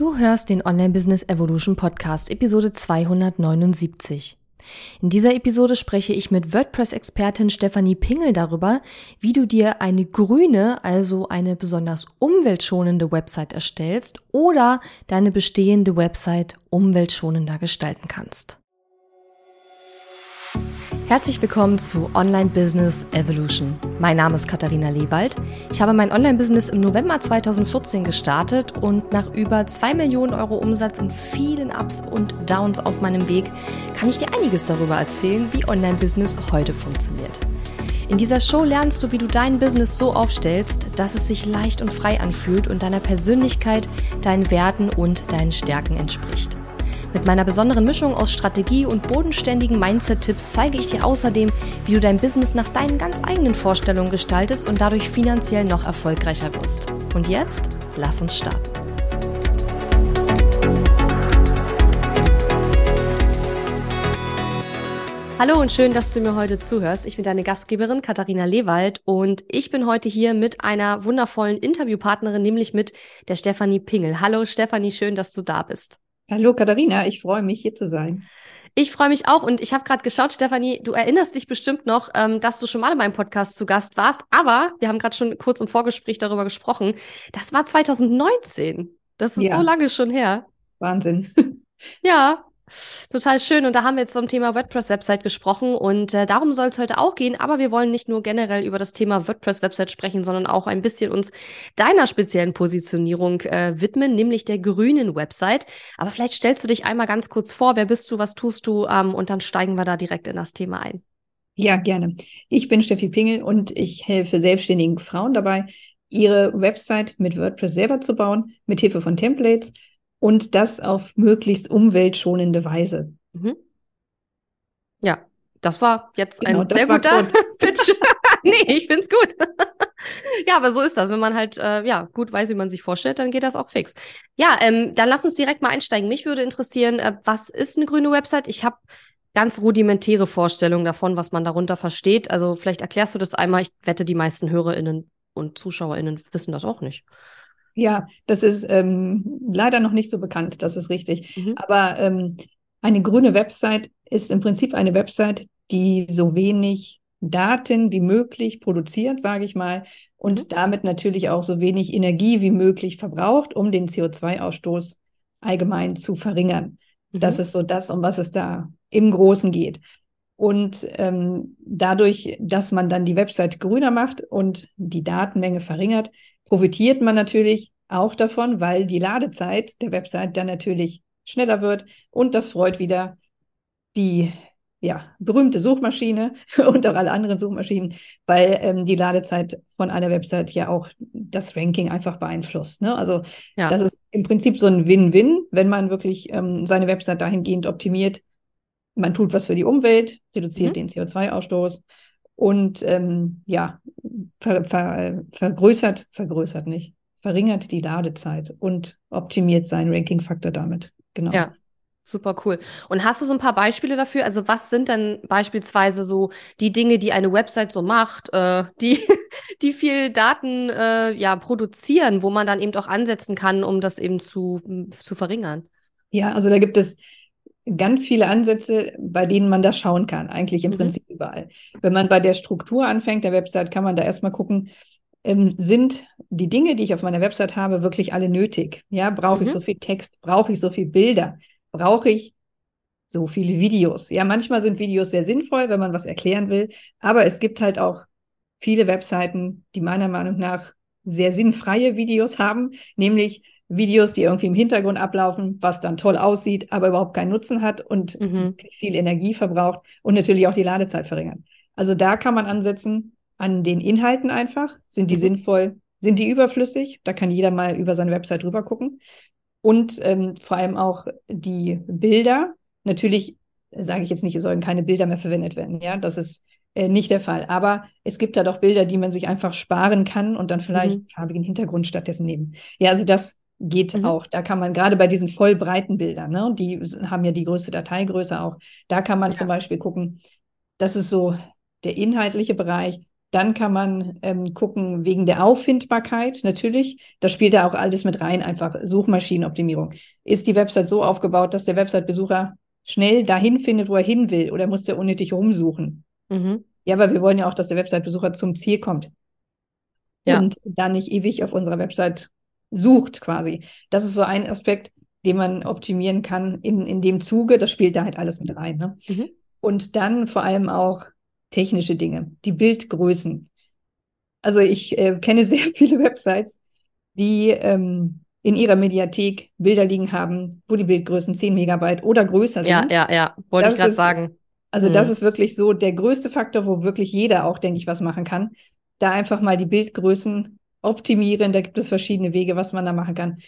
Du hörst den Online Business Evolution Podcast, Episode 279. In dieser Episode spreche ich mit WordPress-Expertin Stefanie Pingel darüber, wie du dir eine grüne, also eine besonders umweltschonende Website erstellst oder deine bestehende Website umweltschonender gestalten kannst. Herzlich willkommen zu Online Business Evolution. Mein Name ist Katharina Lewald. Ich habe mein Online-Business im November 2014 gestartet und nach über zwei Millionen Euro Umsatz und vielen Ups und Downs auf meinem Weg kann ich dir einiges darüber erzählen, wie Online-Business heute funktioniert. In dieser Show lernst du, wie du dein Business so aufstellst, dass es sich leicht und frei anfühlt und deiner Persönlichkeit, deinen Werten und deinen Stärken entspricht. Mit meiner besonderen Mischung aus Strategie und bodenständigen Mindset-Tipps zeige ich dir außerdem, wie du dein Business nach deinen ganz eigenen Vorstellungen gestaltest und dadurch finanziell noch erfolgreicher wirst. Und jetzt, lass uns starten. Hallo und schön, dass du mir heute zuhörst. Ich bin deine Gastgeberin Katharina Lewald und ich bin heute hier mit einer wundervollen Interviewpartnerin, nämlich mit der Stefanie Pingel. Hallo Stefanie, schön, dass du da bist. Hallo Katharina, ich freue mich hier zu sein. Ich freue mich auch und ich habe gerade geschaut, Stefanie, du erinnerst dich bestimmt noch, ähm, dass du schon mal in meinem Podcast zu Gast warst, aber wir haben gerade schon kurz im Vorgespräch darüber gesprochen. Das war 2019. Das ist ja. so lange schon her. Wahnsinn. Ja, Total schön. Und da haben wir jetzt zum Thema WordPress-Website gesprochen. Und äh, darum soll es heute auch gehen. Aber wir wollen nicht nur generell über das Thema WordPress-Website sprechen, sondern auch ein bisschen uns deiner speziellen Positionierung äh, widmen, nämlich der grünen Website. Aber vielleicht stellst du dich einmal ganz kurz vor. Wer bist du? Was tust du? Ähm, und dann steigen wir da direkt in das Thema ein. Ja, gerne. Ich bin Steffi Pingel und ich helfe selbstständigen Frauen dabei, ihre Website mit WordPress selber zu bauen, mit Hilfe von Templates und das auf möglichst umweltschonende Weise. Mhm. Ja, das war jetzt genau, ein sehr guter Pitch. nee, ich finde es gut. ja, aber so ist das. Wenn man halt äh, ja gut weiß, wie man sich vorstellt, dann geht das auch fix. Ja, ähm, dann lass uns direkt mal einsteigen. Mich würde interessieren, äh, was ist eine grüne Website? Ich habe ganz rudimentäre Vorstellungen davon, was man darunter versteht. Also vielleicht erklärst du das einmal. Ich wette, die meisten HörerInnen und ZuschauerInnen wissen das auch nicht. Ja, das ist ähm, leider noch nicht so bekannt, das ist richtig. Mhm. Aber ähm, eine grüne Website ist im Prinzip eine Website, die so wenig Daten wie möglich produziert, sage ich mal, und mhm. damit natürlich auch so wenig Energie wie möglich verbraucht, um den CO2-Ausstoß allgemein zu verringern. Mhm. Das ist so das, um was es da im Großen geht. Und ähm, dadurch, dass man dann die Website grüner macht und die Datenmenge verringert, profitiert man natürlich auch davon, weil die Ladezeit der Website dann natürlich schneller wird und das freut wieder die ja, berühmte Suchmaschine und auch alle anderen Suchmaschinen, weil ähm, die Ladezeit von einer Website ja auch das Ranking einfach beeinflusst. Ne? Also ja. das ist im Prinzip so ein Win-Win, wenn man wirklich ähm, seine Website dahingehend optimiert. Man tut was für die Umwelt, reduziert mhm. den CO2-Ausstoß und ähm, ja, ver, ver, vergrößert, vergrößert nicht, verringert die Ladezeit und optimiert seinen Ranking-Faktor damit. Genau. Ja, Super cool. Und hast du so ein paar Beispiele dafür? Also was sind denn beispielsweise so die Dinge, die eine Website so macht, äh, die, die viel Daten äh, ja produzieren, wo man dann eben auch ansetzen kann, um das eben zu, zu verringern? Ja, also da gibt es ganz viele Ansätze, bei denen man da schauen kann, eigentlich im mhm. Prinzip überall. Wenn man bei der Struktur anfängt, der Website, kann man da erstmal gucken, ähm, sind die Dinge, die ich auf meiner Website habe, wirklich alle nötig? Ja, brauche mhm. ich so viel Text? Brauche ich so viel Bilder? Brauche ich so viele Videos? Ja, manchmal sind Videos sehr sinnvoll, wenn man was erklären will, aber es gibt halt auch viele Webseiten, die meiner Meinung nach sehr sinnfreie Videos haben, nämlich Videos, die irgendwie im Hintergrund ablaufen, was dann toll aussieht, aber überhaupt keinen Nutzen hat und mhm. viel Energie verbraucht und natürlich auch die Ladezeit verringern. Also da kann man ansetzen an den Inhalten einfach. Sind die mhm. sinnvoll? Sind die überflüssig? Da kann jeder mal über seine Website drüber gucken. Und ähm, vor allem auch die Bilder. Natürlich sage ich jetzt nicht, es sollen keine Bilder mehr verwendet werden. Ja, das ist äh, nicht der Fall. Aber es gibt da doch Bilder, die man sich einfach sparen kann und dann vielleicht mhm. farbigen Hintergrund stattdessen nehmen. Ja, also das geht mhm. auch. Da kann man gerade bei diesen vollbreiten Bildern, ne, die haben ja die größte Dateigröße auch, da kann man ja. zum Beispiel gucken, das ist so der inhaltliche Bereich. Dann kann man ähm, gucken wegen der Auffindbarkeit natürlich. Da spielt da auch alles mit rein, einfach Suchmaschinenoptimierung. Ist die Website so aufgebaut, dass der Website-Besucher schnell dahin findet, wo er hin will, oder muss der unnötig rumsuchen? Mhm. Ja, aber wir wollen ja auch, dass der Website-Besucher zum Ziel kommt. Ja. Und da nicht ewig auf unserer Website sucht quasi. Das ist so ein Aspekt, den man optimieren kann in, in dem Zuge. Das spielt da halt alles mit rein. Ne? Mhm. Und dann vor allem auch technische Dinge, die Bildgrößen. Also ich äh, kenne sehr viele Websites, die ähm, in ihrer Mediathek Bilder liegen haben, wo die Bildgrößen 10 Megabyte oder größer sind. Ja, ja, ja, wollte ich gerade sagen. Also mhm. das ist wirklich so der größte Faktor, wo wirklich jeder auch, denke ich, was machen kann. Da einfach mal die Bildgrößen optimieren. Da gibt es verschiedene Wege, was man da machen kann.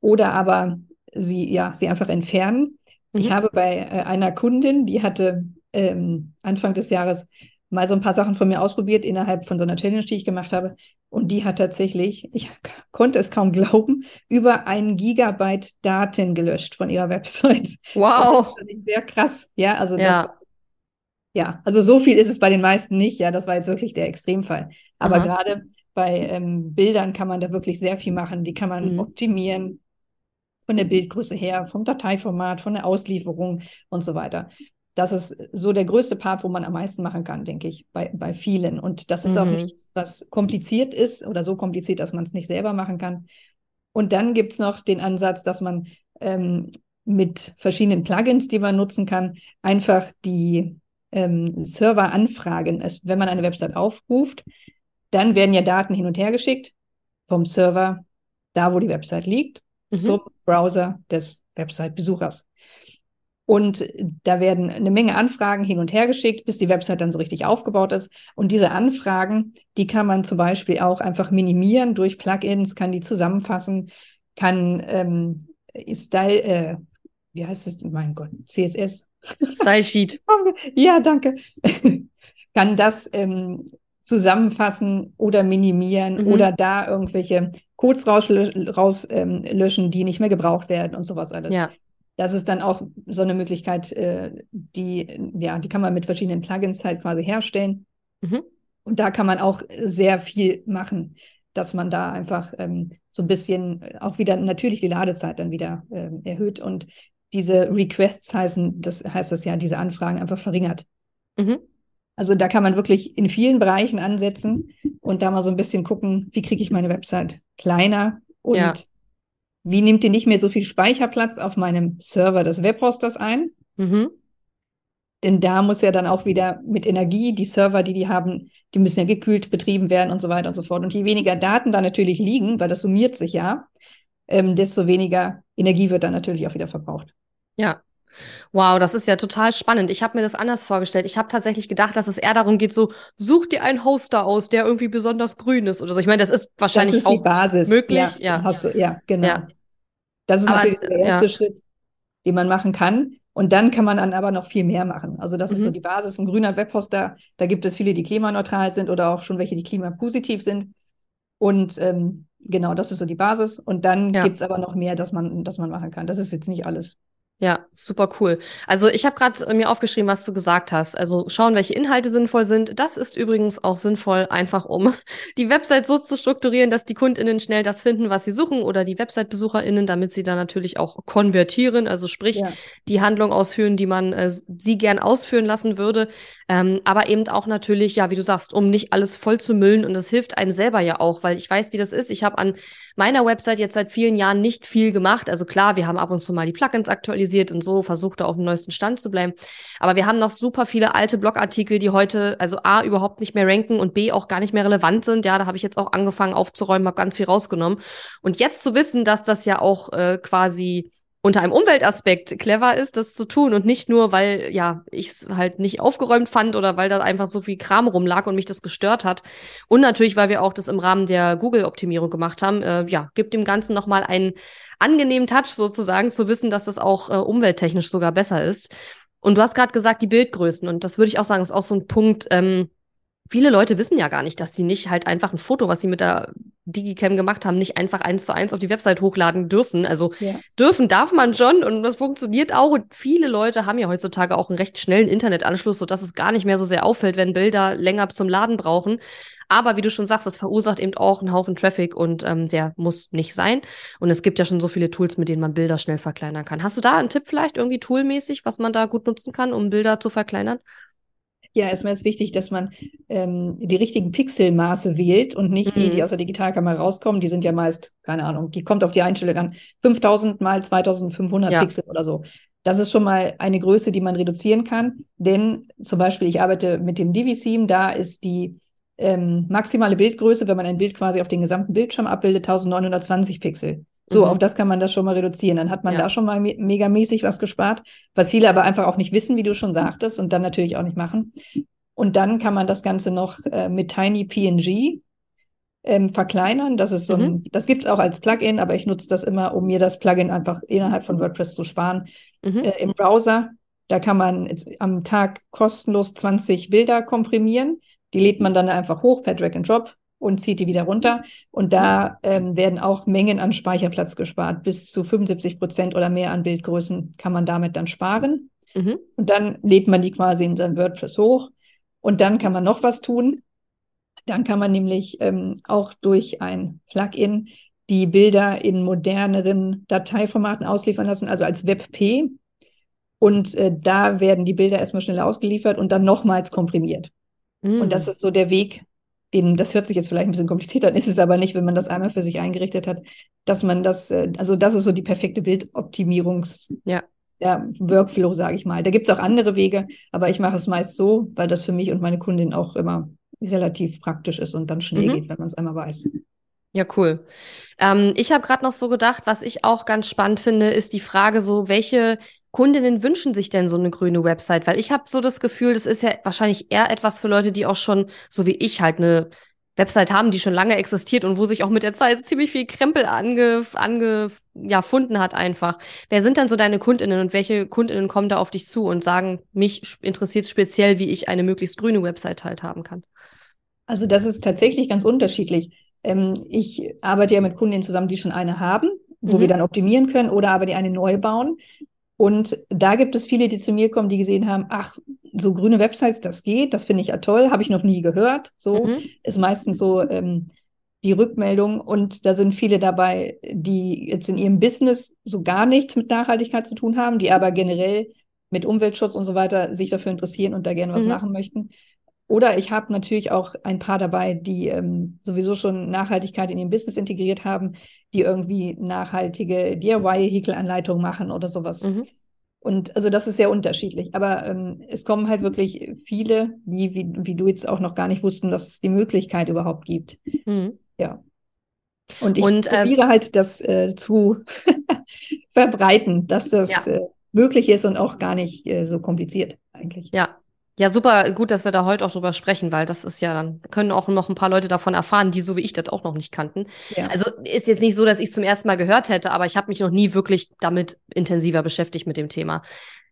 Oder aber sie, ja, sie einfach entfernen. Mhm. Ich habe bei äh, einer Kundin, die hatte ähm, Anfang des Jahres mal so ein paar Sachen von mir ausprobiert innerhalb von so einer Challenge, die ich gemacht habe. Und die hat tatsächlich, ich konnte es kaum glauben, über ein Gigabyte Daten gelöscht von ihrer Website. Wow. Sehr krass. Ja, also ja. Das, ja, also so viel ist es bei den meisten nicht. Ja, das war jetzt wirklich der Extremfall. Aber gerade bei ähm, Bildern kann man da wirklich sehr viel machen. Die kann man mhm. optimieren von der Bildgröße her, vom Dateiformat, von der Auslieferung und so weiter das ist so der größte Part, wo man am meisten machen kann, denke ich, bei, bei vielen. Und das ist mhm. auch nichts, was kompliziert ist oder so kompliziert, dass man es nicht selber machen kann. Und dann gibt es noch den Ansatz, dass man ähm, mit verschiedenen Plugins, die man nutzen kann, einfach die ähm, Server anfragen. Es, wenn man eine Website aufruft, dann werden ja Daten hin und her geschickt vom Server, da wo die Website liegt, mhm. zum Browser des Website-Besuchers. Und da werden eine Menge Anfragen hin und her geschickt, bis die Website dann so richtig aufgebaut ist. Und diese Anfragen, die kann man zum Beispiel auch einfach minimieren durch Plugins, kann die zusammenfassen, kann ähm, Style, äh, wie heißt es? Mein Gott, CSS. Style Sheet. ja, danke. kann das ähm, zusammenfassen oder minimieren mhm. oder da irgendwelche Codes rauslöschen, raus, ähm, löschen, die nicht mehr gebraucht werden und sowas alles. Ja das ist dann auch so eine Möglichkeit, äh, die, ja, die kann man mit verschiedenen Plugins halt quasi herstellen. Mhm. Und da kann man auch sehr viel machen, dass man da einfach ähm, so ein bisschen auch wieder natürlich die Ladezeit dann wieder ähm, erhöht und diese Requests heißen, das heißt das ja, diese Anfragen einfach verringert. Mhm. Also da kann man wirklich in vielen Bereichen ansetzen und da mal so ein bisschen gucken, wie kriege ich meine Website kleiner und ja wie nimmt ihr nicht mehr so viel Speicherplatz auf meinem Server des Webhosters ein? Mhm. Denn da muss ja dann auch wieder mit Energie, die Server, die die haben, die müssen ja gekühlt betrieben werden und so weiter und so fort. Und je weniger Daten da natürlich liegen, weil das summiert sich ja, ähm, desto weniger Energie wird dann natürlich auch wieder verbraucht. Ja, Wow, das ist ja total spannend. Ich habe mir das anders vorgestellt. Ich habe tatsächlich gedacht, dass es eher darum geht, so such dir einen Hoster aus, der irgendwie besonders grün ist oder so. Ich meine, das ist wahrscheinlich das ist auch Basis. möglich. Ja, ja. Du, ja genau. Ja. Das ist aber, natürlich der erste. Schritt, den man machen kann. Und dann kann man dann aber noch viel mehr machen. Also das mhm. ist so mhm. die Basis. Ein grüner Webhoster, da gibt es viele, die klimaneutral sind oder auch schon welche, die klimapositiv sind. Und ähm, genau, das ist so die Basis. Und dann gibt es aber noch mehr, dass man, dass man machen kann. Das ist jetzt nicht alles. Ja, super cool. Also ich habe gerade äh, mir aufgeschrieben, was du gesagt hast. Also schauen, welche Inhalte sinnvoll sind. Das ist übrigens auch sinnvoll, einfach um die Website so zu strukturieren, dass die KundInnen schnell das finden, was sie suchen oder die Website-BesucherInnen, damit sie dann natürlich auch konvertieren, also sprich ja. die Handlung ausführen, die man äh, sie gern ausführen lassen würde. Ähm, aber eben auch natürlich, ja, wie du sagst, um nicht alles voll zu müllen und das hilft einem selber ja auch, weil ich weiß, wie das ist. Ich habe an meiner Website jetzt seit vielen Jahren nicht viel gemacht. Also klar, wir haben ab und zu mal die Plugins aktualisiert und so, versucht da auf dem neuesten Stand zu bleiben. Aber wir haben noch super viele alte Blogartikel, die heute also A, überhaupt nicht mehr ranken und B, auch gar nicht mehr relevant sind. Ja, da habe ich jetzt auch angefangen aufzuräumen, habe ganz viel rausgenommen. Und jetzt zu wissen, dass das ja auch äh, quasi unter einem Umweltaspekt clever ist, das zu tun und nicht nur, weil ja ich es halt nicht aufgeräumt fand oder weil da einfach so viel Kram rumlag und mich das gestört hat und natürlich, weil wir auch das im Rahmen der Google-Optimierung gemacht haben, äh, ja gibt dem Ganzen noch mal einen angenehmen Touch sozusagen zu wissen, dass das auch äh, umwelttechnisch sogar besser ist. Und du hast gerade gesagt die Bildgrößen und das würde ich auch sagen ist auch so ein Punkt. Ähm, viele Leute wissen ja gar nicht, dass sie nicht halt einfach ein Foto, was sie mit der Digicam gemacht haben, nicht einfach eins zu eins auf die Website hochladen dürfen. Also ja. dürfen darf man schon und das funktioniert auch. Und viele Leute haben ja heutzutage auch einen recht schnellen Internetanschluss, sodass es gar nicht mehr so sehr auffällt, wenn Bilder länger zum Laden brauchen. Aber wie du schon sagst, das verursacht eben auch einen Haufen Traffic und ähm, der muss nicht sein. Und es gibt ja schon so viele Tools, mit denen man Bilder schnell verkleinern kann. Hast du da einen Tipp vielleicht irgendwie toolmäßig, was man da gut nutzen kann, um Bilder zu verkleinern? Ja, erstmal ist wichtig, dass man ähm, die richtigen Pixelmaße wählt und nicht mhm. die, die mhm. aus der Digitalkamera rauskommen. Die sind ja meist, keine Ahnung, die kommt auf die Einstellung an, 5000 mal 2500 ja. Pixel oder so. Das ist schon mal eine Größe, die man reduzieren kann. Denn zum Beispiel, ich arbeite mit dem Divi-Theme, da ist die ähm, maximale Bildgröße, wenn man ein Bild quasi auf den gesamten Bildschirm abbildet, 1920 Pixel. So, mhm. auf das kann man das schon mal reduzieren. Dann hat man ja. da schon mal me megamäßig was gespart, was viele aber einfach auch nicht wissen, wie du schon sagtest, und dann natürlich auch nicht machen. Und dann kann man das Ganze noch äh, mit Tiny PNG ähm, verkleinern. Das ist so ein, mhm. das gibt es auch als Plugin, aber ich nutze das immer, um mir das Plugin einfach innerhalb von WordPress zu sparen. Mhm. Äh, Im Browser, da kann man am Tag kostenlos 20 Bilder komprimieren. Die lädt man dann einfach hoch per Drag and Drop und zieht die wieder runter. Und da ähm, werden auch Mengen an Speicherplatz gespart. Bis zu 75 Prozent oder mehr an Bildgrößen kann man damit dann sparen. Mhm. Und dann lädt man die quasi in sein WordPress hoch. Und dann kann man noch was tun. Dann kann man nämlich ähm, auch durch ein Plugin die Bilder in moderneren Dateiformaten ausliefern lassen, also als WebP. Und äh, da werden die Bilder erstmal schneller ausgeliefert und dann nochmals komprimiert. Mm. Und das ist so der Weg, den, das hört sich jetzt vielleicht ein bisschen komplizierter an, ist es aber nicht, wenn man das einmal für sich eingerichtet hat, dass man das, äh, also das ist so die perfekte Bildoptimierungs- ja. Ja, Workflow, sage ich mal. Da gibt es auch andere Wege, aber ich mache es meist so, weil das für mich und meine Kundin auch immer relativ praktisch ist und dann schnell mhm. geht, wenn man es einmal weiß. Ja, cool. Ähm, ich habe gerade noch so gedacht, was ich auch ganz spannend finde, ist die Frage so, welche Kundinnen wünschen sich denn so eine grüne Website? Weil ich habe so das Gefühl, das ist ja wahrscheinlich eher etwas für Leute, die auch schon, so wie ich, halt eine Website haben, die schon lange existiert und wo sich auch mit der Zeit ziemlich viel Krempel ange, ange, ja, hat einfach. Wer sind dann so deine Kundinnen und welche Kundinnen kommen da auf dich zu und sagen, mich interessiert speziell, wie ich eine möglichst grüne Website halt haben kann? Also das ist tatsächlich ganz unterschiedlich. Ähm, ich arbeite ja mit Kundinnen zusammen, die schon eine haben, wo mhm. wir dann optimieren können oder aber die eine neu bauen. Und da gibt es viele, die zu mir kommen, die gesehen haben, ach, so grüne Websites, das geht, das finde ich ja toll, habe ich noch nie gehört. So mhm. ist meistens so ähm, die Rückmeldung. Und da sind viele dabei, die jetzt in ihrem Business so gar nichts mit Nachhaltigkeit zu tun haben, die aber generell mit Umweltschutz und so weiter sich dafür interessieren und da gerne was mhm. machen möchten. Oder ich habe natürlich auch ein paar dabei, die ähm, sowieso schon Nachhaltigkeit in ihrem Business integriert haben, die irgendwie nachhaltige DIY-Häkelanleitungen machen oder sowas. Mhm. Und also das ist sehr unterschiedlich. Aber ähm, es kommen halt wirklich viele, die, wie, wie du jetzt auch noch gar nicht wussten, dass es die Möglichkeit überhaupt gibt. Mhm. Ja. Und ich und, äh, probiere halt das äh, zu verbreiten, dass das ja. äh, möglich ist und auch gar nicht äh, so kompliziert eigentlich. Ja, ja, super gut, dass wir da heute auch drüber sprechen, weil das ist ja, dann können auch noch ein paar Leute davon erfahren, die so wie ich das auch noch nicht kannten. Ja. Also ist jetzt nicht so, dass ich es zum ersten Mal gehört hätte, aber ich habe mich noch nie wirklich damit intensiver beschäftigt mit dem Thema.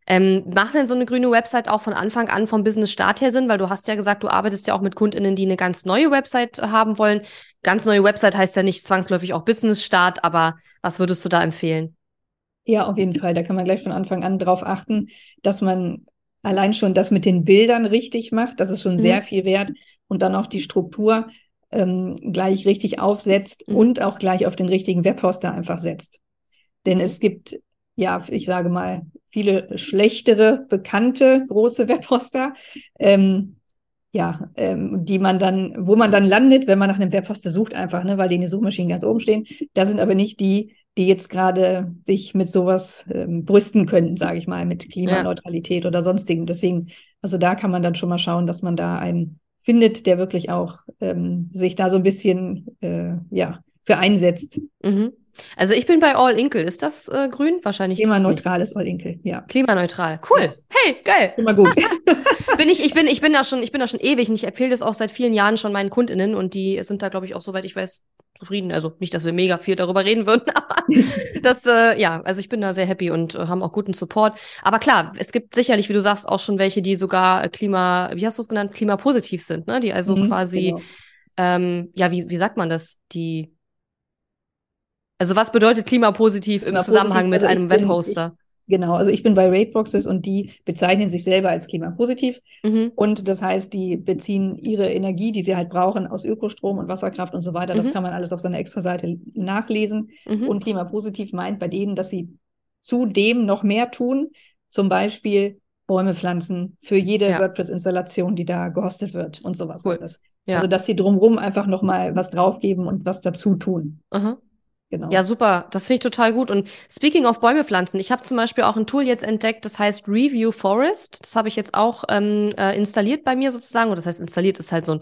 Ähm, macht denn so eine grüne Website auch von Anfang an vom Business-Start her Sinn? Weil du hast ja gesagt, du arbeitest ja auch mit KundInnen, die eine ganz neue Website haben wollen. Ganz neue Website heißt ja nicht zwangsläufig auch Business-Start, aber was würdest du da empfehlen? Ja, auf jeden Fall. Da kann man gleich von Anfang an drauf achten, dass man allein schon das mit den Bildern richtig macht, das ist schon mhm. sehr viel wert und dann auch die Struktur ähm, gleich richtig aufsetzt mhm. und auch gleich auf den richtigen Webhoster einfach setzt. Denn es gibt, ja, ich sage mal, viele schlechtere, bekannte große Webhoster, ähm, ja, ähm, die man dann, wo man dann landet, wenn man nach einem Webhoster sucht, einfach, ne, weil die in den Suchmaschinen ganz oben stehen. Da sind aber nicht die, die jetzt gerade sich mit sowas ähm, brüsten könnten, sage ich mal, mit Klimaneutralität ja. oder sonstigen. Deswegen, also da kann man dann schon mal schauen, dass man da einen findet, der wirklich auch ähm, sich da so ein bisschen äh, ja für einsetzt. Mhm. Also ich bin bei All Inkle. Ist das äh, grün? Wahrscheinlich. Klimaneutrales All Inkle, ja. Klimaneutral. Cool. Ja. Hey, geil. Immer gut. bin ich, ich bin, ich bin da schon, ich bin da schon ewig und ich empfehle das auch seit vielen Jahren schon meinen KundInnen und die sind da, glaube ich, auch soweit ich weiß, zufrieden. Also nicht, dass wir mega viel darüber reden würden, aber das, äh, ja, also ich bin da sehr happy und äh, haben auch guten Support. Aber klar, es gibt sicherlich, wie du sagst, auch schon welche, die sogar Klima, wie hast du es genannt, klimapositiv sind, ne? Die also mhm, quasi, genau. ähm, ja, wie, wie sagt man das? Die also was bedeutet klimapositiv im Zusammenhang mit also einem Webhoster? Genau, also ich bin bei Rateboxes und die bezeichnen sich selber als klimapositiv. Mhm. Und das heißt, die beziehen ihre Energie, die sie halt brauchen, aus Ökostrom und Wasserkraft und so weiter. Das mhm. kann man alles auf seiner Extra-Seite nachlesen. Mhm. Und klimapositiv meint bei denen, dass sie zudem noch mehr tun, zum Beispiel Bäume pflanzen für jede ja. WordPress-Installation, die da gehostet wird und sowas cool. Ja. Also dass sie drumherum einfach noch mal was draufgeben und was dazu tun. Aha. Genau. Ja, super. Das finde ich total gut. Und speaking of Bäume pflanzen, ich habe zum Beispiel auch ein Tool jetzt entdeckt, das heißt Review Forest. Das habe ich jetzt auch ähm, äh, installiert bei mir sozusagen. Oder das heißt, installiert ist halt so ein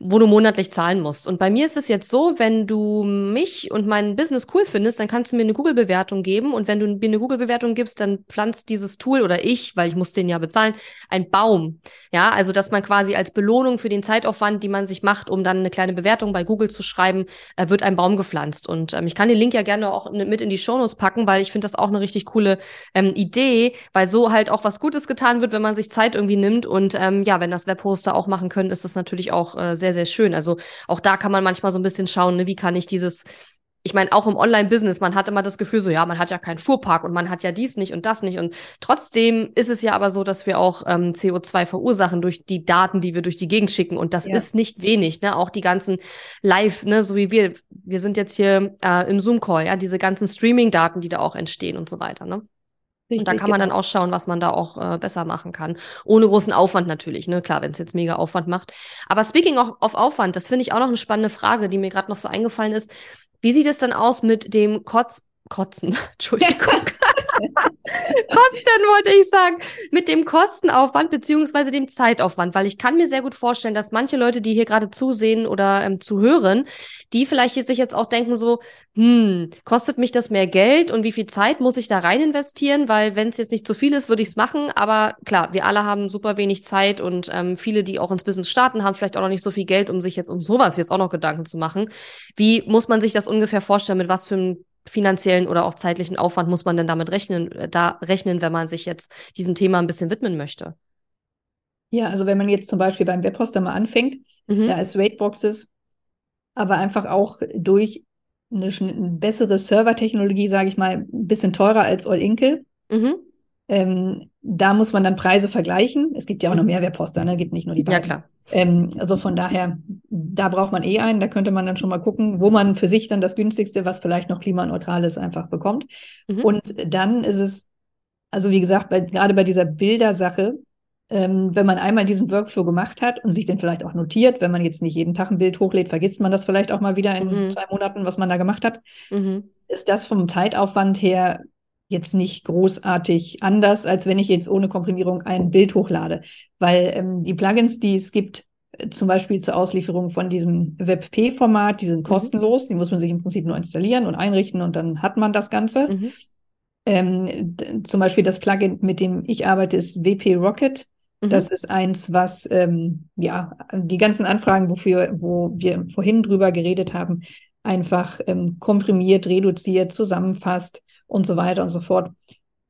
wo du monatlich zahlen musst. Und bei mir ist es jetzt so, wenn du mich und mein Business cool findest, dann kannst du mir eine Google-Bewertung geben. Und wenn du mir eine Google-Bewertung gibst, dann pflanzt dieses Tool oder ich, weil ich muss den ja bezahlen, ein Baum. Ja, also dass man quasi als Belohnung für den Zeitaufwand, die man sich macht, um dann eine kleine Bewertung bei Google zu schreiben, äh, wird ein Baum gepflanzt. Und ähm, ich kann den Link ja gerne auch mit in die Shownotes packen, weil ich finde das auch eine richtig coole ähm, Idee, weil so halt auch was Gutes getan wird, wenn man sich Zeit irgendwie nimmt. Und ähm, ja, wenn das Webhoster auch machen können, ist das natürlich auch äh, sehr sehr, sehr schön. Also auch da kann man manchmal so ein bisschen schauen, ne, wie kann ich dieses ich meine, auch im Online-Business, man hat immer das Gefühl, so ja, man hat ja keinen Fuhrpark und man hat ja dies nicht und das nicht. Und trotzdem ist es ja aber so, dass wir auch ähm, CO2 verursachen durch die Daten, die wir durch die Gegend schicken. Und das ja. ist nicht wenig, ne? Auch die ganzen Live, ne, so wie wir, wir sind jetzt hier äh, im Zoom-Call, ja, diese ganzen Streaming-Daten, die da auch entstehen und so weiter, ne? Richtig, und da kann man genau. dann auch schauen, was man da auch äh, besser machen kann. Ohne großen Aufwand natürlich, ne? Klar, wenn es jetzt mega Aufwand macht. Aber speaking of, of Aufwand, das finde ich auch noch eine spannende Frage, die mir gerade noch so eingefallen ist. Wie sieht es dann aus mit dem Kotz Kotzen, Entschuldigung. Kosten wollte ich sagen, mit dem Kostenaufwand beziehungsweise dem Zeitaufwand, weil ich kann mir sehr gut vorstellen, dass manche Leute, die hier gerade zusehen oder ähm, zuhören, die vielleicht sich jetzt auch denken so, hm, kostet mich das mehr Geld und wie viel Zeit muss ich da rein investieren? Weil wenn es jetzt nicht zu viel ist, würde ich es machen. Aber klar, wir alle haben super wenig Zeit und ähm, viele, die auch ins Business starten, haben vielleicht auch noch nicht so viel Geld, um sich jetzt um sowas jetzt auch noch Gedanken zu machen. Wie muss man sich das ungefähr vorstellen? Mit was für einem finanziellen oder auch zeitlichen Aufwand muss man denn damit rechnen, äh, da rechnen, wenn man sich jetzt diesem Thema ein bisschen widmen möchte? Ja, also wenn man jetzt zum Beispiel beim Webhoster mal anfängt, mhm. da ist Rateboxes, aber einfach auch durch eine, eine bessere Servertechnologie, sage ich mal, ein bisschen teurer als All Inkle. Mhm. Ähm, da muss man dann Preise vergleichen. Es gibt ja auch noch mhm. mehr Webhoster, ne? gibt nicht nur die beiden. Ja, klar. Ähm, also von daher, da braucht man eh einen. Da könnte man dann schon mal gucken, wo man für sich dann das günstigste, was vielleicht noch klimaneutral ist, einfach bekommt. Mhm. Und dann ist es, also wie gesagt, bei, gerade bei dieser Bildersache, ähm, wenn man einmal diesen Workflow gemacht hat und sich den vielleicht auch notiert, wenn man jetzt nicht jeden Tag ein Bild hochlädt, vergisst man das vielleicht auch mal wieder in mhm. zwei Monaten, was man da gemacht hat, mhm. ist das vom Zeitaufwand her jetzt nicht großartig anders, als wenn ich jetzt ohne Komprimierung ein Bild hochlade. Weil ähm, die Plugins, die es gibt, äh, zum Beispiel zur Auslieferung von diesem WebP-Format, die sind mhm. kostenlos. Die muss man sich im Prinzip nur installieren und einrichten und dann hat man das Ganze. Mhm. Ähm, zum Beispiel das Plugin, mit dem ich arbeite, ist WP Rocket. Mhm. Das ist eins, was ähm, ja die ganzen Anfragen, wofür, wo wir vorhin drüber geredet haben, einfach ähm, komprimiert, reduziert, zusammenfasst und so weiter und so fort.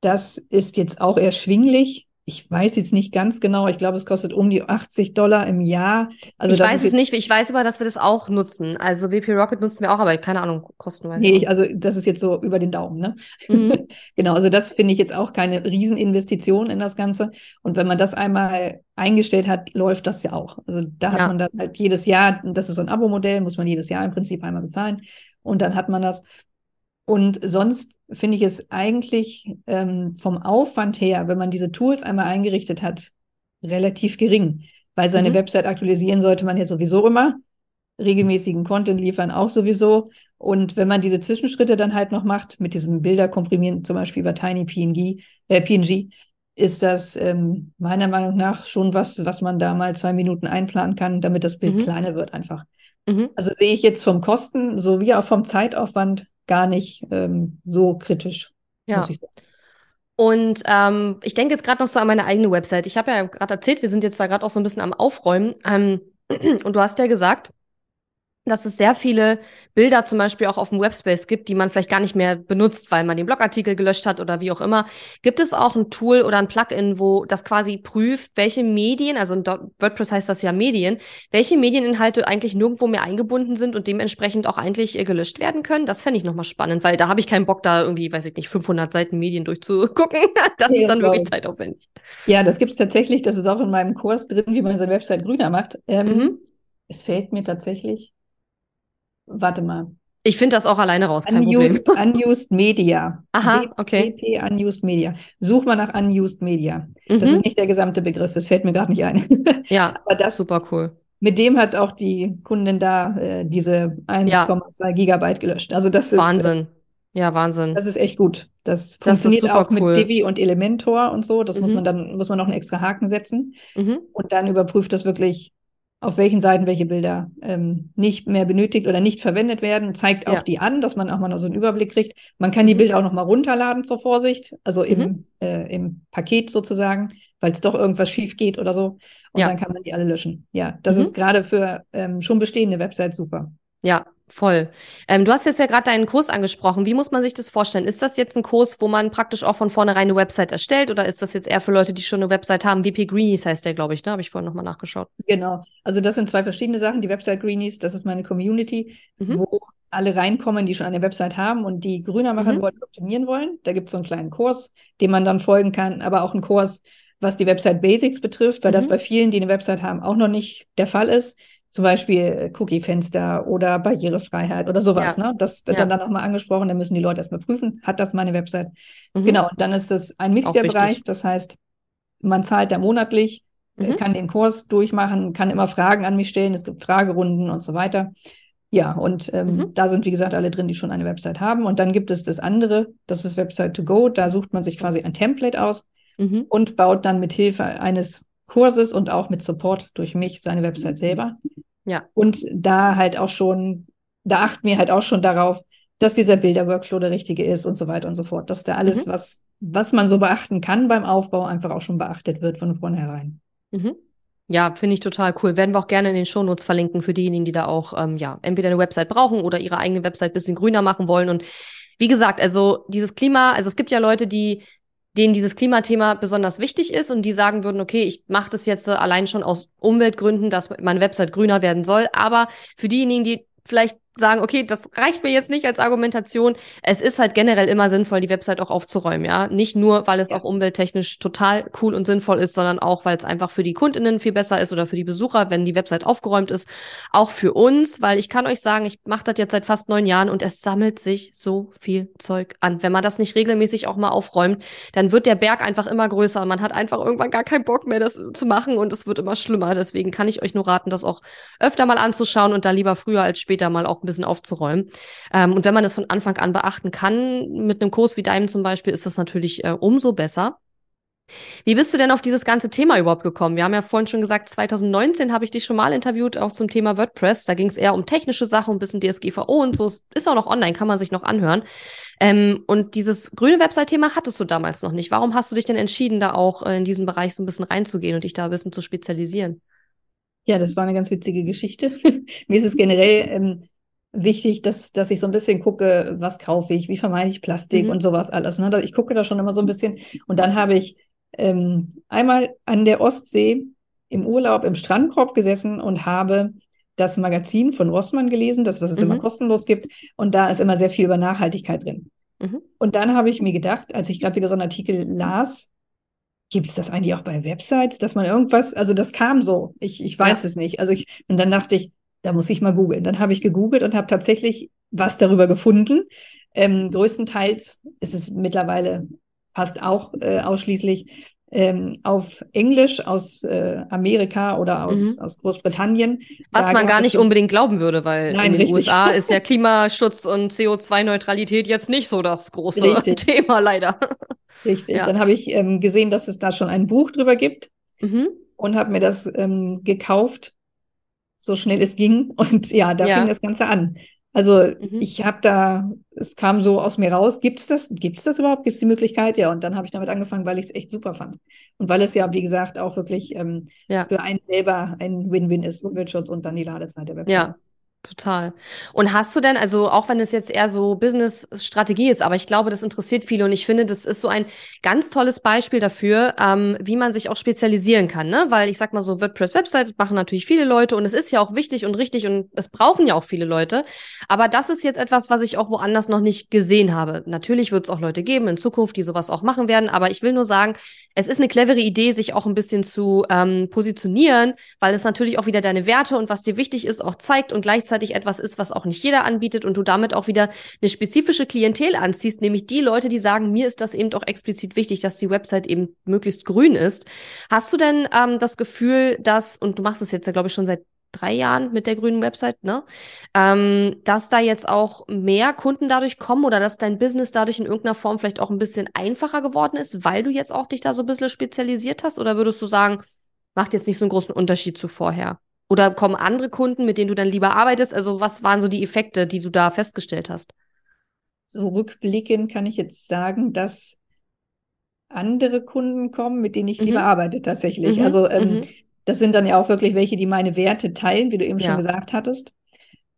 Das ist jetzt auch erschwinglich. Ich weiß jetzt nicht ganz genau. Ich glaube, es kostet um die 80 Dollar im Jahr. Also ich weiß es nicht. Ich weiß aber, dass wir das auch nutzen. Also WP Rocket nutzen wir auch, aber keine Ahnung, kostenweise. Nee, ich, also das ist jetzt so über den Daumen, ne? Mhm. genau, also das finde ich jetzt auch keine Rieseninvestition in das Ganze. Und wenn man das einmal eingestellt hat, läuft das ja auch. Also da hat ja. man dann halt jedes Jahr, das ist so ein Abo-Modell, muss man jedes Jahr im Prinzip einmal bezahlen. Und dann hat man das. Und sonst finde ich es eigentlich ähm, vom Aufwand her, wenn man diese Tools einmal eingerichtet hat, relativ gering. Weil seine mhm. Website aktualisieren sollte man ja sowieso immer. Regelmäßigen Content liefern auch sowieso. Und wenn man diese Zwischenschritte dann halt noch macht, mit diesem Bilder komprimieren, zum Beispiel über Tiny PNG, äh, PNG, ist das ähm, meiner Meinung nach schon was, was man da mal zwei Minuten einplanen kann, damit das Bild mhm. kleiner wird einfach. Mhm. Also sehe ich jetzt vom Kosten sowie auch vom Zeitaufwand gar nicht ähm, so kritisch. Ja. Und ähm, ich denke jetzt gerade noch so an meine eigene Website. Ich habe ja gerade erzählt, wir sind jetzt da gerade auch so ein bisschen am Aufräumen. Ähm, und du hast ja gesagt, dass es sehr viele Bilder zum Beispiel auch auf dem Webspace gibt, die man vielleicht gar nicht mehr benutzt, weil man den Blogartikel gelöscht hat oder wie auch immer. Gibt es auch ein Tool oder ein Plugin, wo das quasi prüft, welche Medien, also in WordPress heißt das ja Medien, welche Medieninhalte eigentlich nirgendwo mehr eingebunden sind und dementsprechend auch eigentlich äh, gelöscht werden können? Das fände ich nochmal spannend, weil da habe ich keinen Bock, da irgendwie, weiß ich nicht, 500 Seiten Medien durchzugucken. das ja, ist dann wirklich zeitaufwendig. Ja, das gibt es tatsächlich. Das ist auch in meinem Kurs drin, wie man seine Website grüner macht. Ähm, mhm. Es fällt mir tatsächlich warte mal. Ich finde das auch alleine raus, kein unused, Problem. Unused Media. Aha, okay. WP Unused Media. Such mal nach Unused Media. Mhm. Das ist nicht der gesamte Begriff, das fällt mir gerade nicht ein. Ja, aber das super cool. Mit dem hat auch die Kundin da äh, diese 1,2 ja. Gigabyte gelöscht. Also das ist Wahnsinn. Äh, ja, Wahnsinn. Das ist echt gut. Das, das funktioniert auch cool. mit Divi und Elementor und so. Das mhm. muss man dann muss man noch einen extra Haken setzen mhm. und dann überprüft das wirklich auf welchen Seiten welche Bilder ähm, nicht mehr benötigt oder nicht verwendet werden, zeigt auch ja. die an, dass man auch mal noch so einen Überblick kriegt. Man kann die mhm. Bilder auch noch mal runterladen zur Vorsicht, also im, mhm. äh, im Paket sozusagen, weil es doch irgendwas schief geht oder so. Und ja. dann kann man die alle löschen. Ja, das mhm. ist gerade für ähm, schon bestehende Websites super. Ja, voll. Ähm, du hast jetzt ja gerade deinen Kurs angesprochen. Wie muss man sich das vorstellen? Ist das jetzt ein Kurs, wo man praktisch auch von vornherein eine Website erstellt oder ist das jetzt eher für Leute, die schon eine Website haben? VP Greenies heißt der, glaube ich, da ne? habe ich vorhin nochmal nachgeschaut. Genau. Also das sind zwei verschiedene Sachen. Die Website Greenies, das ist meine Community, mhm. wo alle reinkommen, die schon eine Website haben und die grüner machen mhm. wollen, optimieren wollen. Da gibt es so einen kleinen Kurs, dem man dann folgen kann, aber auch einen Kurs, was die Website Basics betrifft, weil mhm. das bei vielen, die eine Website haben, auch noch nicht der Fall ist zum Beispiel Cookie-Fenster oder Barrierefreiheit oder sowas. Ja. Ne? Das wird ja. dann, dann nochmal angesprochen, da müssen die Leute erstmal prüfen, hat das meine Website? Mhm. Genau, und dann ist das ein Mitgliederbereich, das heißt, man zahlt da monatlich, äh, mhm. kann den Kurs durchmachen, kann immer Fragen an mich stellen, es gibt Fragerunden und so weiter. Ja, und ähm, mhm. da sind, wie gesagt, alle drin, die schon eine Website haben. Und dann gibt es das andere, das ist Website to go. Da sucht man sich quasi ein Template aus mhm. und baut dann mit Hilfe eines Kurses und auch mit Support durch mich seine Website selber. Ja. Und da halt auch schon, da achten wir halt auch schon darauf, dass dieser Bilder-Workflow der richtige ist und so weiter und so fort. Dass da alles, mhm. was, was man so beachten kann beim Aufbau, einfach auch schon beachtet wird von vornherein. Mhm. Ja, finde ich total cool. Werden wir auch gerne in den Shownotes verlinken für diejenigen, die da auch, ähm, ja, entweder eine Website brauchen oder ihre eigene Website ein bisschen grüner machen wollen. Und wie gesagt, also dieses Klima, also es gibt ja Leute, die denen dieses Klimathema besonders wichtig ist und die sagen würden, okay, ich mache das jetzt allein schon aus Umweltgründen, dass meine Website grüner werden soll. Aber für diejenigen, die vielleicht sagen, okay, das reicht mir jetzt nicht als Argumentation. Es ist halt generell immer sinnvoll, die Website auch aufzuräumen, ja. Nicht nur, weil es ja. auch umwelttechnisch total cool und sinnvoll ist, sondern auch, weil es einfach für die KundInnen viel besser ist oder für die Besucher, wenn die Website aufgeräumt ist. Auch für uns, weil ich kann euch sagen, ich mache das jetzt seit fast neun Jahren und es sammelt sich so viel Zeug an. Wenn man das nicht regelmäßig auch mal aufräumt, dann wird der Berg einfach immer größer. Man hat einfach irgendwann gar keinen Bock mehr, das zu machen und es wird immer schlimmer. Deswegen kann ich euch nur raten, das auch öfter mal anzuschauen und da lieber früher als später mal auch ein bisschen aufzuräumen. Ähm, und wenn man das von Anfang an beachten kann, mit einem Kurs wie deinem zum Beispiel, ist das natürlich äh, umso besser. Wie bist du denn auf dieses ganze Thema überhaupt gekommen? Wir haben ja vorhin schon gesagt, 2019 habe ich dich schon mal interviewt, auch zum Thema WordPress. Da ging es eher um technische Sachen, ein bisschen DSGVO und so. Ist auch noch online, kann man sich noch anhören. Ähm, und dieses grüne Website-Thema hattest du damals noch nicht. Warum hast du dich denn entschieden, da auch äh, in diesen Bereich so ein bisschen reinzugehen und dich da ein bisschen zu spezialisieren? Ja, das war eine ganz witzige Geschichte. Mir ist es generell ähm, wichtig, dass, dass ich so ein bisschen gucke, was kaufe ich, wie vermeide ich Plastik mhm. und sowas alles. Ne? Ich gucke da schon immer so ein bisschen. Und dann habe ich ähm, einmal an der Ostsee im Urlaub im Strandkorb gesessen und habe das Magazin von Rossmann gelesen, das, was es mhm. immer kostenlos gibt. Und da ist immer sehr viel über Nachhaltigkeit drin. Mhm. Und dann habe ich mir gedacht, als ich gerade wieder so einen Artikel las, gibt es das eigentlich auch bei Websites, dass man irgendwas, also das kam so, ich, ich weiß ja. es nicht. Also ich, und dann dachte ich, da muss ich mal googeln. Dann habe ich gegoogelt und habe tatsächlich was darüber gefunden. Ähm, größtenteils ist es mittlerweile fast auch äh, ausschließlich ähm, auf Englisch aus äh, Amerika oder aus, mhm. aus Großbritannien. Was da man gar nicht unbedingt glauben würde, weil Nein, in den richtig. USA ist ja Klimaschutz und CO2-Neutralität jetzt nicht so das große richtig. Thema, leider. Richtig. Ja. Dann habe ich ähm, gesehen, dass es da schon ein Buch drüber gibt mhm. und habe mir das ähm, gekauft so schnell es ging. Und ja, da ja. fing das Ganze an. Also mhm. ich habe da, es kam so aus mir raus, gibt es das, gibt es das überhaupt, gibt es die Möglichkeit? Ja, und dann habe ich damit angefangen, weil ich es echt super fand. Und weil es ja, wie gesagt, auch wirklich ähm, ja. für einen selber ein Win-Win ist, Umweltschutz und dann die Ladezeit der Website. Ja, Total. Und hast du denn, also auch wenn es jetzt eher so Business-Strategie ist, aber ich glaube, das interessiert viele und ich finde, das ist so ein ganz tolles Beispiel dafür, ähm, wie man sich auch spezialisieren kann, ne? Weil ich sag mal so, WordPress-Website machen natürlich viele Leute und es ist ja auch wichtig und richtig und es brauchen ja auch viele Leute. Aber das ist jetzt etwas, was ich auch woanders noch nicht gesehen habe. Natürlich wird es auch Leute geben in Zukunft, die sowas auch machen werden, aber ich will nur sagen, es ist eine clevere Idee, sich auch ein bisschen zu ähm, positionieren, weil es natürlich auch wieder deine Werte und was dir wichtig ist, auch zeigt und gleichzeitig gleichzeitig etwas ist, was auch nicht jeder anbietet und du damit auch wieder eine spezifische Klientel anziehst, nämlich die Leute, die sagen, mir ist das eben auch explizit wichtig, dass die Website eben möglichst grün ist. Hast du denn ähm, das Gefühl, dass, und du machst es jetzt ja, glaube ich, schon seit drei Jahren mit der grünen Website, ne? Ähm, dass da jetzt auch mehr Kunden dadurch kommen oder dass dein Business dadurch in irgendeiner Form vielleicht auch ein bisschen einfacher geworden ist, weil du jetzt auch dich da so ein bisschen spezialisiert hast? Oder würdest du sagen, macht jetzt nicht so einen großen Unterschied zu vorher? Oder kommen andere Kunden, mit denen du dann lieber arbeitest? Also was waren so die Effekte, die du da festgestellt hast? So rückblickend kann ich jetzt sagen, dass andere Kunden kommen, mit denen ich mhm. lieber arbeite tatsächlich. Mhm. Also ähm, mhm. das sind dann ja auch wirklich welche, die meine Werte teilen, wie du eben ja. schon gesagt hattest.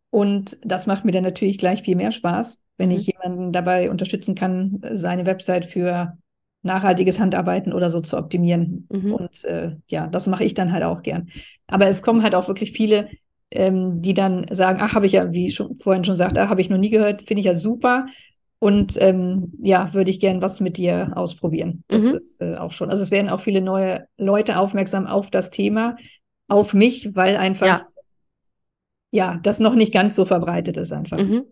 Und das macht mir dann natürlich gleich viel mehr Spaß, wenn mhm. ich jemanden dabei unterstützen kann, seine Website für nachhaltiges Handarbeiten oder so zu optimieren. Mhm. Und äh, ja, das mache ich dann halt auch gern. Aber es kommen halt auch wirklich viele, ähm, die dann sagen, ach, habe ich ja, wie ich schon vorhin schon sagte, ach, habe ich noch nie gehört, finde ich ja super. Und ähm, ja, würde ich gern was mit dir ausprobieren. Das mhm. ist äh, auch schon. Also es werden auch viele neue Leute aufmerksam auf das Thema, auf mich, weil einfach ja, ja das noch nicht ganz so verbreitet ist einfach. Mhm.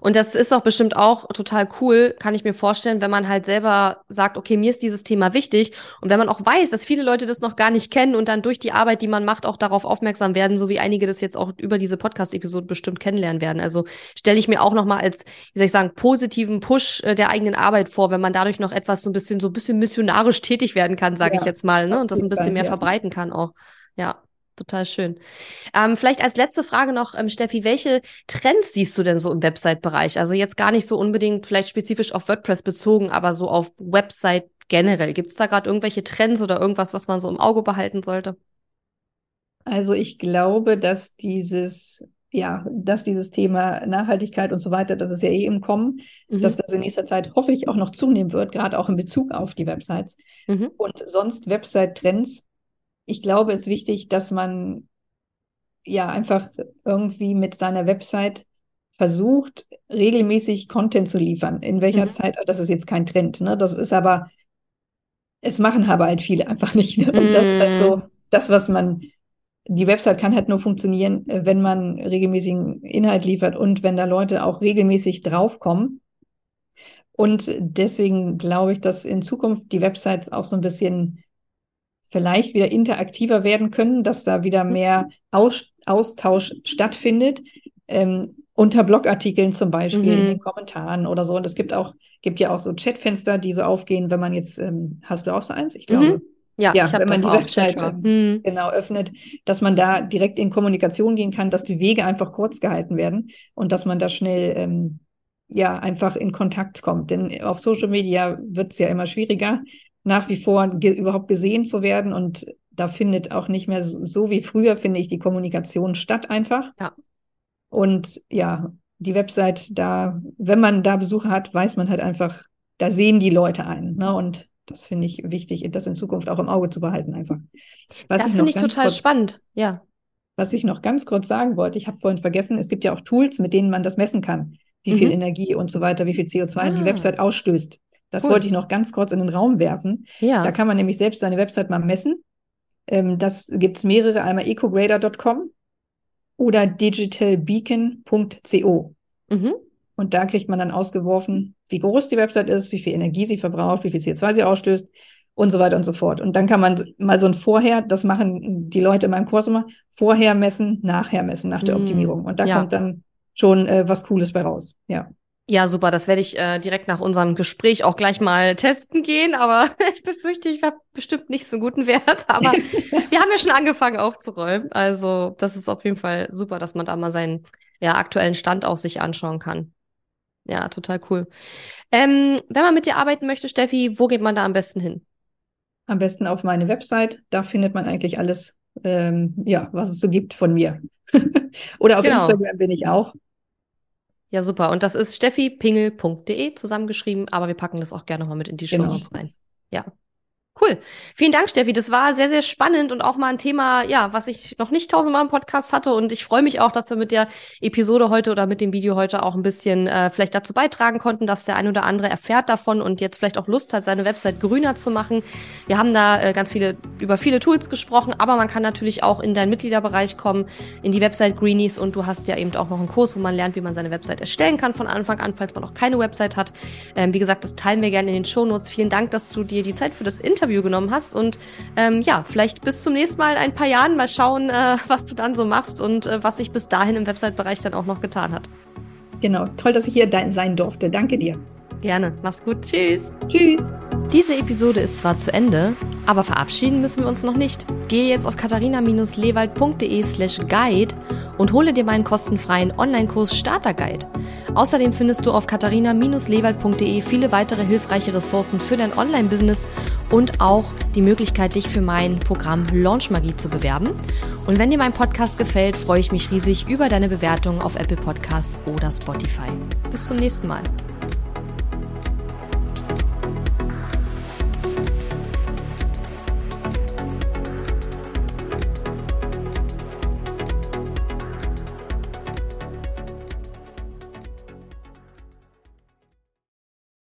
Und das ist doch bestimmt auch total cool, kann ich mir vorstellen, wenn man halt selber sagt, okay, mir ist dieses Thema wichtig. Und wenn man auch weiß, dass viele Leute das noch gar nicht kennen und dann durch die Arbeit, die man macht, auch darauf aufmerksam werden, so wie einige das jetzt auch über diese Podcast-Episode bestimmt kennenlernen werden. Also stelle ich mir auch nochmal als, wie soll ich sagen, positiven Push äh, der eigenen Arbeit vor, wenn man dadurch noch etwas so ein bisschen, so ein bisschen missionarisch tätig werden kann, sage ja, ich jetzt mal, ne? Und das ein bisschen mehr ja. verbreiten kann auch. Ja total schön. Ähm, vielleicht als letzte Frage noch, ähm, Steffi, welche Trends siehst du denn so im Website-Bereich? Also jetzt gar nicht so unbedingt vielleicht spezifisch auf WordPress bezogen, aber so auf Website generell. Gibt es da gerade irgendwelche Trends oder irgendwas, was man so im Auge behalten sollte? Also ich glaube, dass dieses ja, dass dieses Thema Nachhaltigkeit und so weiter, das ist ja eh im Kommen, mhm. dass das in nächster Zeit, hoffe ich, auch noch zunehmen wird, gerade auch in Bezug auf die Websites. Mhm. Und sonst Website-Trends ich glaube, es ist wichtig, dass man ja einfach irgendwie mit seiner Website versucht, regelmäßig Content zu liefern. In welcher mhm. Zeit, das ist jetzt kein Trend, ne? Das ist aber, es machen aber halt viele einfach nicht. Ne? Und das ist halt so, mhm. das, was man, die Website kann halt nur funktionieren, äh, wenn man regelmäßigen Inhalt liefert und wenn da Leute auch regelmäßig draufkommen. Und deswegen glaube ich, dass in Zukunft die Websites auch so ein bisschen vielleicht wieder interaktiver werden können, dass da wieder mhm. mehr Aus Austausch stattfindet. Ähm, unter Blogartikeln zum Beispiel, mhm. in den Kommentaren oder so. Und es gibt auch, gibt ja auch so Chatfenster, die so aufgehen, wenn man jetzt, ähm, hast du auch so eins? Ich glaube. Mhm. Ja, ja wenn man die Webseite mhm. genau öffnet, dass man da direkt in Kommunikation gehen kann, dass die Wege einfach kurz gehalten werden und dass man da schnell ähm, ja einfach in Kontakt kommt. Denn auf Social Media wird es ja immer schwieriger, nach wie vor ge überhaupt gesehen zu werden. Und da findet auch nicht mehr so, so, wie früher, finde ich, die Kommunikation statt einfach. Ja. Und ja, die Website, da, wenn man da Besucher hat, weiß man halt einfach, da sehen die Leute einen. Ne? Und das finde ich wichtig, das in Zukunft auch im Auge zu behalten einfach. Was das finde ich total kurz, spannend, ja. Was ich noch ganz kurz sagen wollte, ich habe vorhin vergessen, es gibt ja auch Tools, mit denen man das messen kann, wie mhm. viel Energie und so weiter, wie viel CO2 ah. die Website ausstößt. Das cool. wollte ich noch ganz kurz in den Raum werfen. Ja. Da kann man nämlich selbst seine Website mal messen. Ähm, das gibt es mehrere, einmal ecograder.com oder digitalbeacon.co. Mhm. Und da kriegt man dann ausgeworfen, wie groß die Website ist, wie viel Energie sie verbraucht, wie viel CO2 sie ausstößt und so weiter und so fort. Und dann kann man mal so ein Vorher, das machen die Leute in meinem Kurs immer, Vorher messen, Nachher messen nach der mhm. Optimierung. Und da ja. kommt dann schon äh, was Cooles bei raus. Ja. Ja, super. Das werde ich äh, direkt nach unserem Gespräch auch gleich mal testen gehen. Aber ich befürchte, ich habe bestimmt nicht so einen guten Wert. Aber wir haben ja schon angefangen aufzuräumen. Also das ist auf jeden Fall super, dass man da mal sein, ja, aktuellen Stand auch sich anschauen kann. Ja, total cool. Ähm, wenn man mit dir arbeiten möchte, Steffi, wo geht man da am besten hin? Am besten auf meine Website. Da findet man eigentlich alles, ähm, ja, was es so gibt von mir. Oder auf genau. Instagram bin ich auch. Ja, super. Und das ist steffipingel.de zusammengeschrieben, aber wir packen das auch gerne nochmal mit in die Show genau. Notes rein. Ja, Cool. Vielen Dank, Steffi. Das war sehr, sehr spannend und auch mal ein Thema, ja, was ich noch nicht tausendmal im Podcast hatte. Und ich freue mich auch, dass wir mit der Episode heute oder mit dem Video heute auch ein bisschen äh, vielleicht dazu beitragen konnten, dass der ein oder andere erfährt davon und jetzt vielleicht auch Lust hat, seine Website grüner zu machen. Wir haben da äh, ganz viele, über viele Tools gesprochen, aber man kann natürlich auch in deinen Mitgliederbereich kommen, in die Website Greenies und du hast ja eben auch noch einen Kurs, wo man lernt, wie man seine Website erstellen kann von Anfang an, falls man noch keine Website hat. Ähm, wie gesagt, das teilen wir gerne in den Show Notes. Vielen Dank, dass du dir die Zeit für das Interview Interview genommen hast. Und ähm, ja, vielleicht bis zum nächsten Mal in ein paar Jahren mal schauen, äh, was du dann so machst und äh, was sich bis dahin im Website-Bereich dann auch noch getan hat. Genau, toll, dass ich hier sein durfte. Danke dir. Gerne. Mach's gut. Tschüss. Tschüss. Diese Episode ist zwar zu Ende, aber verabschieden müssen wir uns noch nicht. Gehe jetzt auf katharina-lewald.de slash guide und hole dir meinen kostenfreien Online-Kurs Starter Guide. Außerdem findest du auf katharina-lewald.de viele weitere hilfreiche Ressourcen für dein Online-Business und auch die Möglichkeit, dich für mein Programm Launch Magie zu bewerben. Und wenn dir mein Podcast gefällt, freue ich mich riesig über deine Bewertung auf Apple Podcasts oder Spotify. Bis zum nächsten Mal.